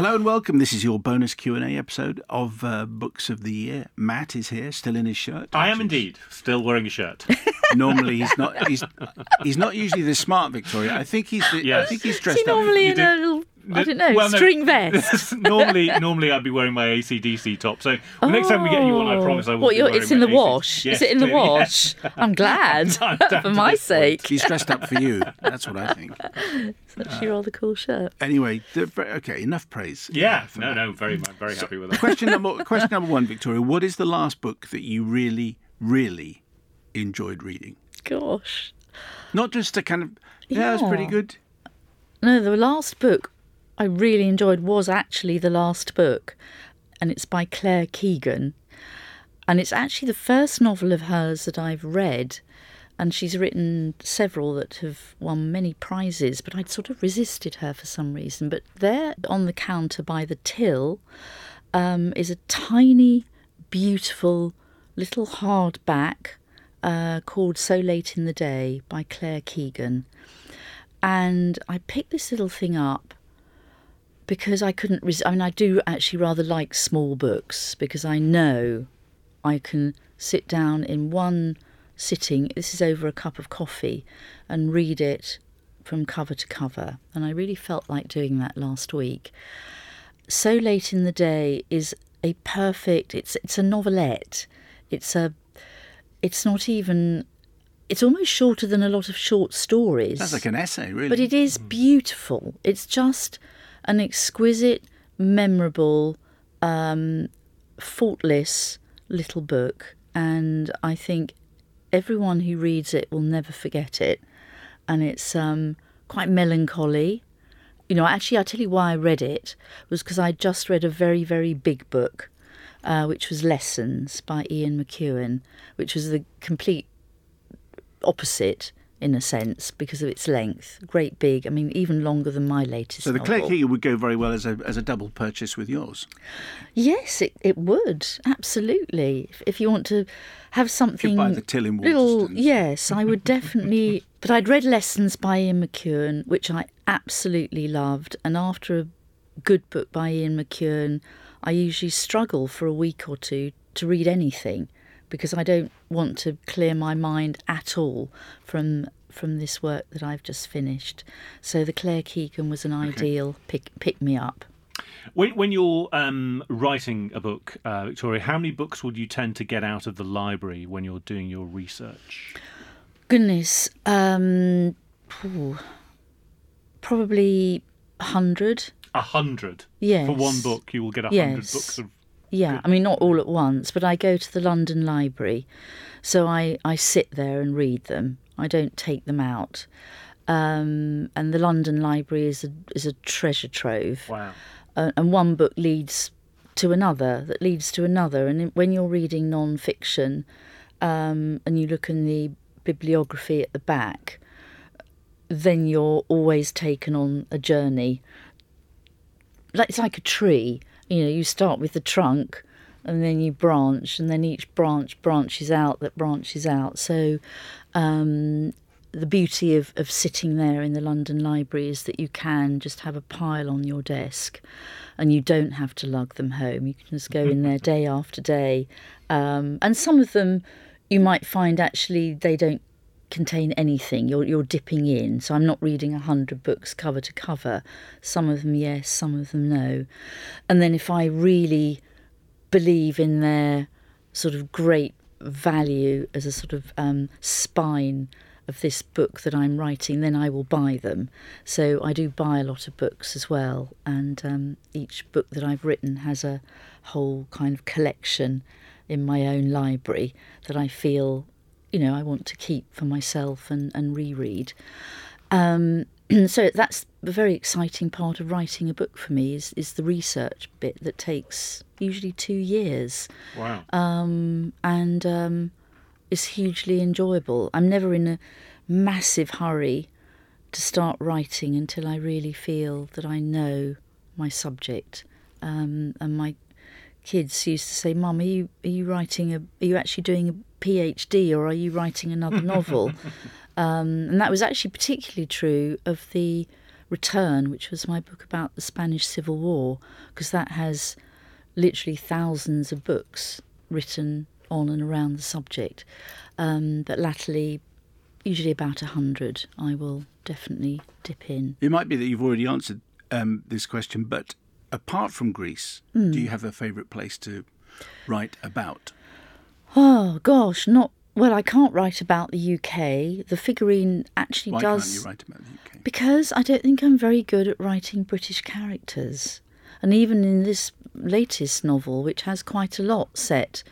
Hello and welcome. This is your bonus Q and A episode of uh, Books of the Year. Matt is here, still in his shirt. I am indeed still wearing a shirt. Normally he's not. He's he's not usually this smart, Victoria. I think he's. The, I think he's Is dressed he normally up. in a little, I don't know, Well, no. string vest? normally, normally I'd be wearing my ACDC top. So the next time we get you on, I oh. promise I will. Oh. What, be you're, it's in the my AC wash? Yes, Is it in the wash? yes. I'm glad, I'm for my sake. She's dressed up for you. That's what I think. It's actually a rather cool shirt. Anyway, the, okay, enough praise. Yeah, for no, that. no, very, very happy with that. Question number question number one, Victoria. What is the last book that you really, really enjoyed reading? Gosh. Not just a kind of yeah, it was pretty good. No, the last book I really enjoyed was actually the last book, and it's by Claire Keegan. And it's actually the first novel of hers that I've read. And she's written several that have won many prizes, but I'd sort of resisted her for some reason. But there on the counter by the till um, is a tiny, beautiful little hardback uh, called So Late in the Day by Claire Keegan. And I picked this little thing up because I couldn't. Res- I mean, I do actually rather like small books because I know I can sit down in one sitting. This is over a cup of coffee, and read it from cover to cover. And I really felt like doing that last week. So late in the day is a perfect. It's it's a novelette. It's a. It's not even. It's almost shorter than a lot of short stories. That's like an essay, really. But it is hmm. beautiful. It's just an exquisite, memorable, um, faultless little book. And I think everyone who reads it will never forget it. And it's um, quite melancholy. You know, actually, I'll tell you why I read it was because I just read a very, very big book, uh, which was Lessons by Ian McEwan, which was the complete opposite in a sense because of its length. Great big, I mean, even longer than my latest so the novel. Claire Keegan would go very well as a as a double purchase with yours. Yes, it, it would absolutely. If, if you want to have something buy the till in little, yes, I would definitely. but I'd read Lessons by Ian McEwan, which I absolutely loved, and after a good book by Ian McEwan, I usually struggle for a week or two to read anything because I don't want to clear my mind at all from from this work that I've just finished. So the Claire Keegan was an ideal pick pick me up. When, when you're um, writing a book, uh, Victoria, how many books would you tend to get out of the library when you're doing your research? Goodness, um, phew, probably hundred. A hundred. Yes. For one book, you will get a hundred Yes. books of. Yeah, I mean not all at once, but I go to the London Library, so I I sit there and read them. I don't take them out, um, and the London Library is a is a treasure trove. Wow. uh, and one book leads to another that leads to another and when you're reading non-fiction um, and you look in the bibliography at the back then you're always taken on a journey like it's like a tree you know you start with the trunk and then you branch and then each branch branches out that branches out so um, the beauty of, of sitting there in the London Library is that you can just have a pile on your desk and you don't have to lug them home. You can just go in there day after day. Um, and some of them you might find actually they don't contain anything. You're you're dipping in. So I'm not reading a hundred books cover to cover. Some of them yes, some of them no. And then if I really believe in their sort of great value as a sort of um, spine of this book that I'm writing, then I will buy them. So I do buy a lot of books as well, and um, each book that I've written has a whole kind of collection in my own library that I feel, you know, I want to keep for myself and, and reread. Um, so that's a very exciting part of writing a book for me is, is the research bit that takes usually two years. Wow. Um, and um, is hugely enjoyable. I'm never in a massive hurry to start writing until I really feel that I know my subject. Um, and my kids used to say, "Mum, are you are you writing a? Are you actually doing a PhD, or are you writing another novel?" um, and that was actually particularly true of the Return, which was my book about the Spanish Civil War, because that has literally thousands of books written on and around the subject. Um, but latterly, usually about a hundred, I will definitely dip in. It might be that you've already answered um, this question, but apart from Greece, Hmm. do you have a favourite place to write about? Oh gosh, not well. I can't write about the UK. The figurine actually Why does can't you write about the UK? because I don't think I'm very good at writing British characters, and even in this latest novel, which has quite a lot set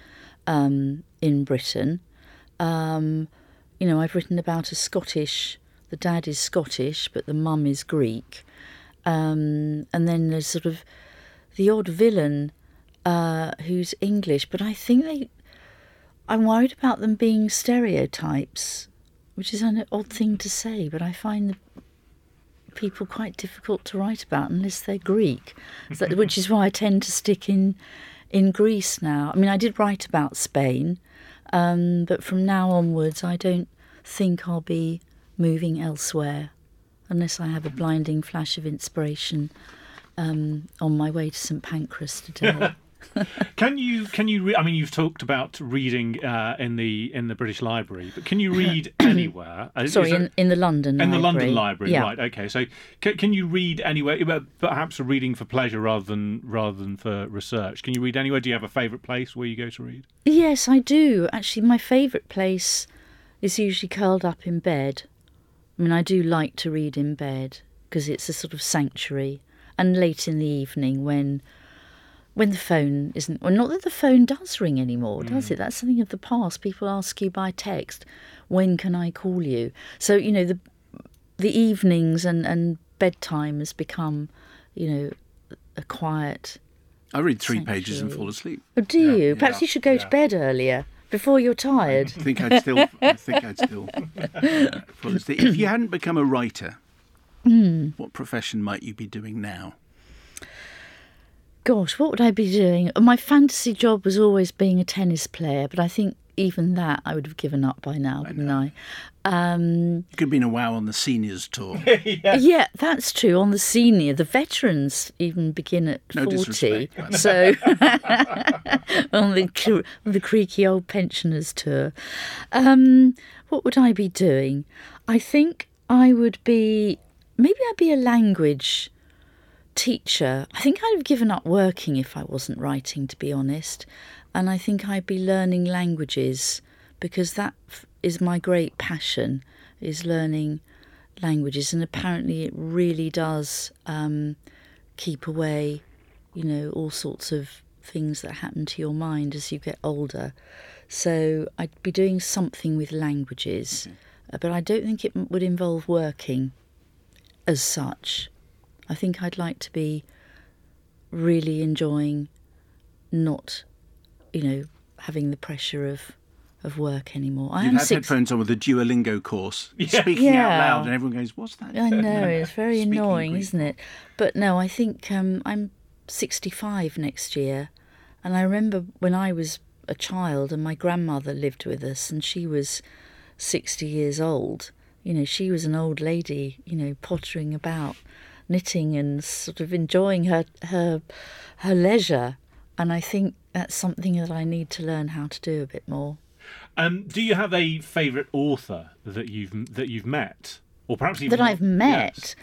um, in Britain, um, you know, I've written about a Scottish. The dad is Scottish, but the mum is Greek, um, and then there's sort of the odd villain uh, who's English, but I think they. I'm worried about them being stereotypes, which is an odd thing to say, but I find the people quite difficult to write about unless they're Greek, So- which is why I tend to stick in in Greece now. I mean, I did write about Spain, um, but from now onwards, I don't think I'll be moving elsewhere unless I have a blinding flash of inspiration um, on my way to St Pancras today. Can you can you? Re- I mean, you've talked about reading uh, in the in the British Library, but can you read anywhere? Uh, is Sorry, there- in, in the London in the library. London Library, yeah. right? Okay, so can, can you read anywhere? uh, Perhaps a reading for pleasure rather than rather than for research. Can you read anywhere? Do you have a favourite place where you go to read? Yes, I do. Actually, my favourite place is usually curled up in bed. I mean, I do like to read in bed because it's a sort of sanctuary. And late in the evening when when the phone isn't well not that the phone does ring anymore does mm. it? That's something of the past. People ask you by text when can i call you? So you know the the evenings and and bedtime has become you know a quiet I read three pages and fall asleep. oh, do you? Perhaps yeah, you should go to bed earlier before you're tired I think I'd still. I think I'd still. If you hadn't become a writer, Hmm. what profession might you be doing now? Gosh, what would I be doing? My fantasy job was always being a tennis player, but I think even that I would have given up by now, wouldn't I? Um, You could have been a wow on the seniors tour. yeah. that's true. On the senior, the veterans even begin at No 40. So on the, the creaky old pensioners tour. Um, what would I be doing? I think I would be, maybe I'd be a language teacher. I think I'd have given up working if I wasn't writing, to be honest. And I think I'd be learning languages because that f- is my great passion, is learning languages. And apparently, it really does um, keep away, you know, all sorts of things that happen to your mind as you get older. So I'd be doing something with languages, uh, but I don't think it would involve working as such. I think I'd like to be really enjoying not, you know, having the pressure of of work anymore. I You'd am have six. headphones on with a Duolingo course, speaking out loud, and everyone goes, "What's that?" I know it's very annoying, Greek. isn't it? But no, I think um, I'm 65 next year, and I remember when I was a child and my grandmother lived with us, and she was 60 years old. You know, she was an old lady, you know, pottering about, knitting and sort of enjoying her her her leisure. And I think that's something that I need to learn how to do a bit more. Um, do you have a favourite author that you've that you've met, or perhaps even that I've met. Yes.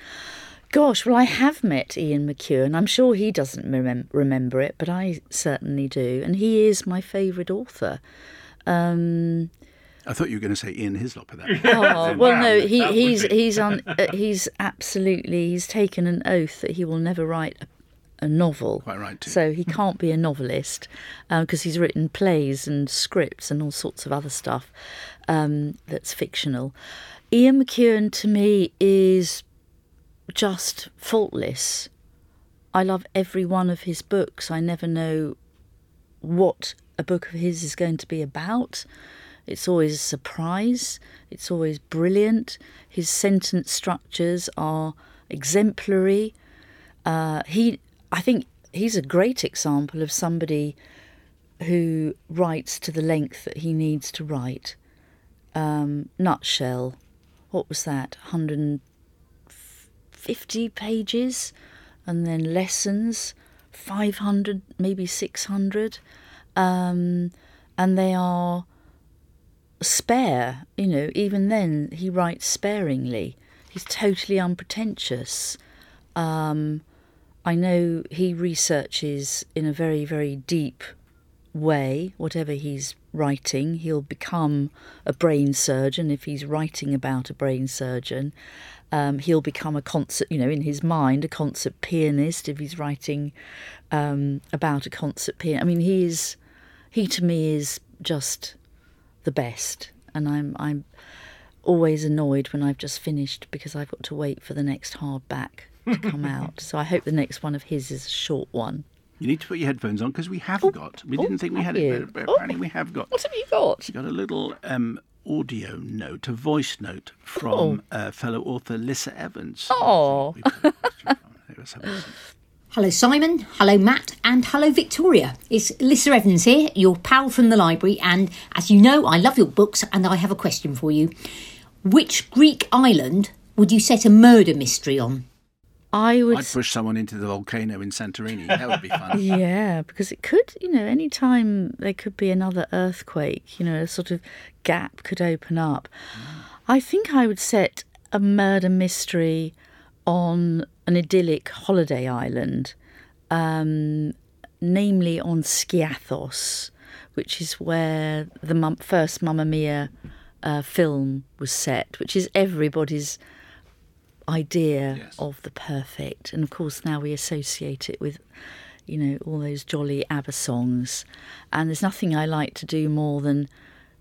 Gosh, well, I have met Ian McEwan. I'm sure he doesn't remem- remember it, but I certainly do. And he is my favourite author. Um, I thought you were going to say Ian Hislop at that. oh, well, no, he, he's he's on. Uh, he's absolutely. He's taken an oath that he will never write a, a novel. Quite right, too. So he can't be a novelist because he's written plays and scripts and all sorts of other stuff um, that's fictional. Ian McEwan to me is just faultless. I love every one of his books. I never know what a book of his is going to be about. It's always a surprise. It's always brilliant. His sentence structures are exemplary. Uh, he, I think, he's a great example of somebody who writes to the length that he needs to write. Um, nutshell, what was that? 150 pages, and then lessons, 500, maybe 600, um, and they are spare. You know, even then he writes sparingly. He's totally unpretentious. Um, I know he researches in a very, very deep way, whatever he's writing. He'll become a brain surgeon if he's writing about a brain surgeon. Um, he'll become a concert, you know, in his mind, a concert pianist if he's writing um, about a concert pianist. I mean, he is, he to me is just the best, and I'm I'm always annoyed when I've just finished because I've got to wait for the next hardback to come out. So I hope the next one of his is a short one. You need to put your headphones on because we have got. We oh, didn't think we have had it, but, but Oh. apparently we have got. What have you got? We got a little um, audio note, a voice note from uh, fellow author Lissa Evans. Oh. We put a question from. Let's have a listen. Hello, Simon. Hello, Matt. And hello, Victoria. It's Lissa Evans here, your pal from the library. And as you know, I love your books, and I have a question for you. Which Greek island would you set a murder mystery on? I would. I'd push someone into the volcano in Santorini. That would be fun. Yeah, because it could, you know, any time there could be another earthquake, you know, a sort of gap could open up. I think I would set a murder mystery on an idyllic holiday island, um, namely on Skiathos, which is where the first Mamma Mia uh, film was set, which is everybody's idea Yes. of the perfect. And of course, now we associate it with, you know, all those jolly ABBA songs. And there's nothing I like to do more than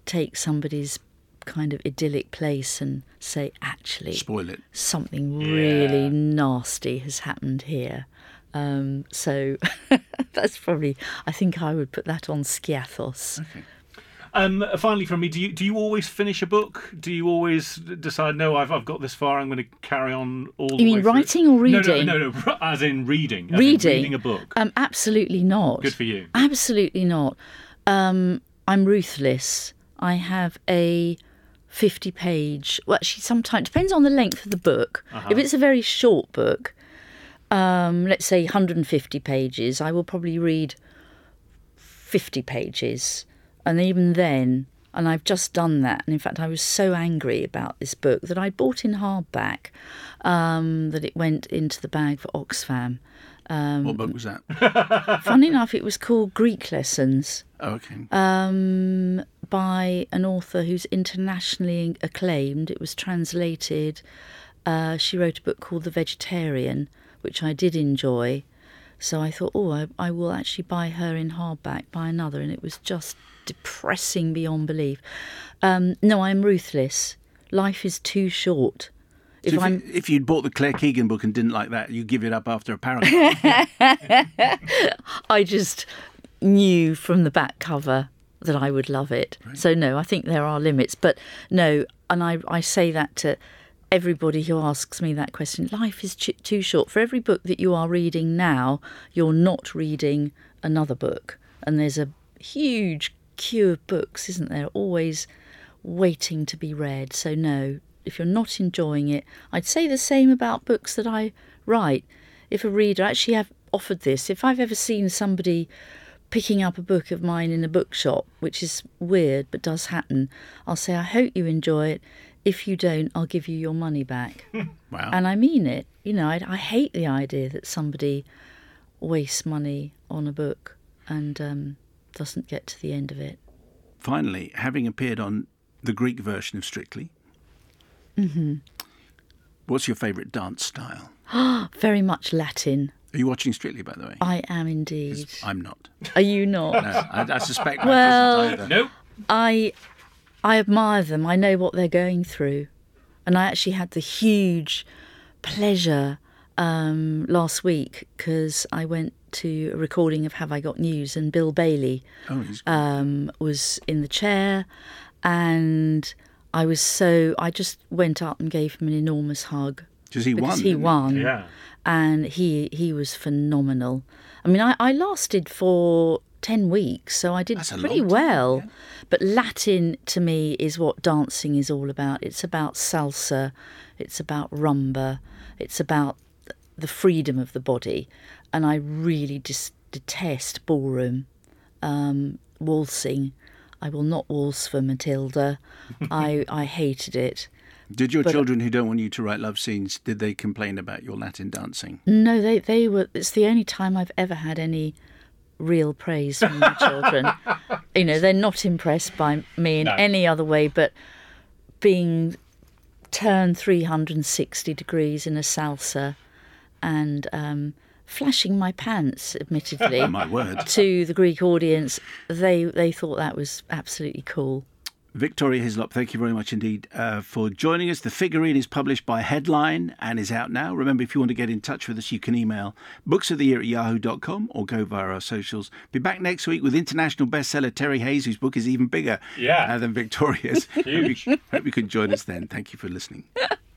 take somebody's kind of idyllic place and say, actually, Spoil it. something really nasty has happened here. Um, so that's probably, I think I would put that on Skiathos. Um, finally, from me, do you do you always finish a book? Do you always decide, no, I've I've got this far, I'm going to carry on all the time. You mean way through"? writing or reading? No, no, no, as in reading. as in reading reading a book. Um, absolutely not. Good for you. Absolutely not. Um, I'm ruthless. I have a 50 page. Well, actually, sometimes depends on the length of the book. Uh-huh. If it's a very short book, um, let's say 150 pages, I will probably read 50 pages, and even then. And I've just done that. And in fact, I was so angry about this book that I bought in hardback um, that it went into the bag for Oxfam. Um, What book was that? Funny enough, it was called Greek Lessons Oh, okay. um, by an author who's internationally acclaimed. It was translated. Uh, she wrote a book called The Vegetarian, which I did enjoy. So I thought, oh, I, I will actually buy her in hardback, buy another. And it was just depressing beyond belief. Um, no, I'm ruthless. Life is too short. If So if, I'm you, if you'd bought the Claire Keegan book and didn't like that, you give it up after a paragraph. I just knew from the back cover that I would love it. So no, I think there are limits, but no, and I I say that to everybody who asks me that question. Life is ch- too short. For every book that you are reading now, you're not reading another book, and there's a huge queue of books, isn't there? Always waiting to be read. So no, if you're not enjoying it, I'd say the same about books that I write. If a reader actually have offered this, if I've ever seen somebody picking up a book of mine in a bookshop, which is weird but does happen, I'll say, I hope you enjoy it. If you don't, I'll give you your money back. Wow. and I mean it. You know, I, I hate the idea that somebody wastes money on a book and um, doesn't get to the end of it. Finally, having appeared on the Greek version of Strictly, Mm-hmm. what's your favourite dance style? Very much Latin. Are you watching Strictly, by the way? I am indeed. I'm not. Are you not? No, I, I suspect Well- isn't. Nope. I I admire them. I know what they're going through, and I actually had the huge pleasure um, last week because I went to a recording of Have I Got News, and Bill Bailey Oh, um, was in the chair, and I was so I just went up and gave him an enormous hug because he because won. he won Yeah. and he he was phenomenal. I mean, I, I lasted for ten weeks, so I did That's pretty long time, well. But Latin to me is what dancing is all about. It's about salsa, it's about rumba, it's about the freedom of the body, and I really just detest ballroom, um, waltzing. I will not waltz for Matilda. I I hated it. Did your But- children who don't want you to write love scenes, did they complain about your Latin dancing? No, they they were. It's the only time I've ever had any real praise from my children. You know, they're not impressed by me in No. any other way, but being turned 360 degrees in a salsa and um, flashing my pants, admittedly, My word. to the Greek audience, they they thought that was absolutely cool. Victoria Hislop, thank you very much indeed uh, for joining us. The figurine is published by Headline and is out now. Remember, if you want to get in touch with us, you can email booksoftheyear at yahoo.com or go via our socials. Be back next week with international bestseller Terry Hayes, whose book is even bigger Yeah. uh, than Victoria's. Huge. hope, you, hope you can join us then. Thank you for listening.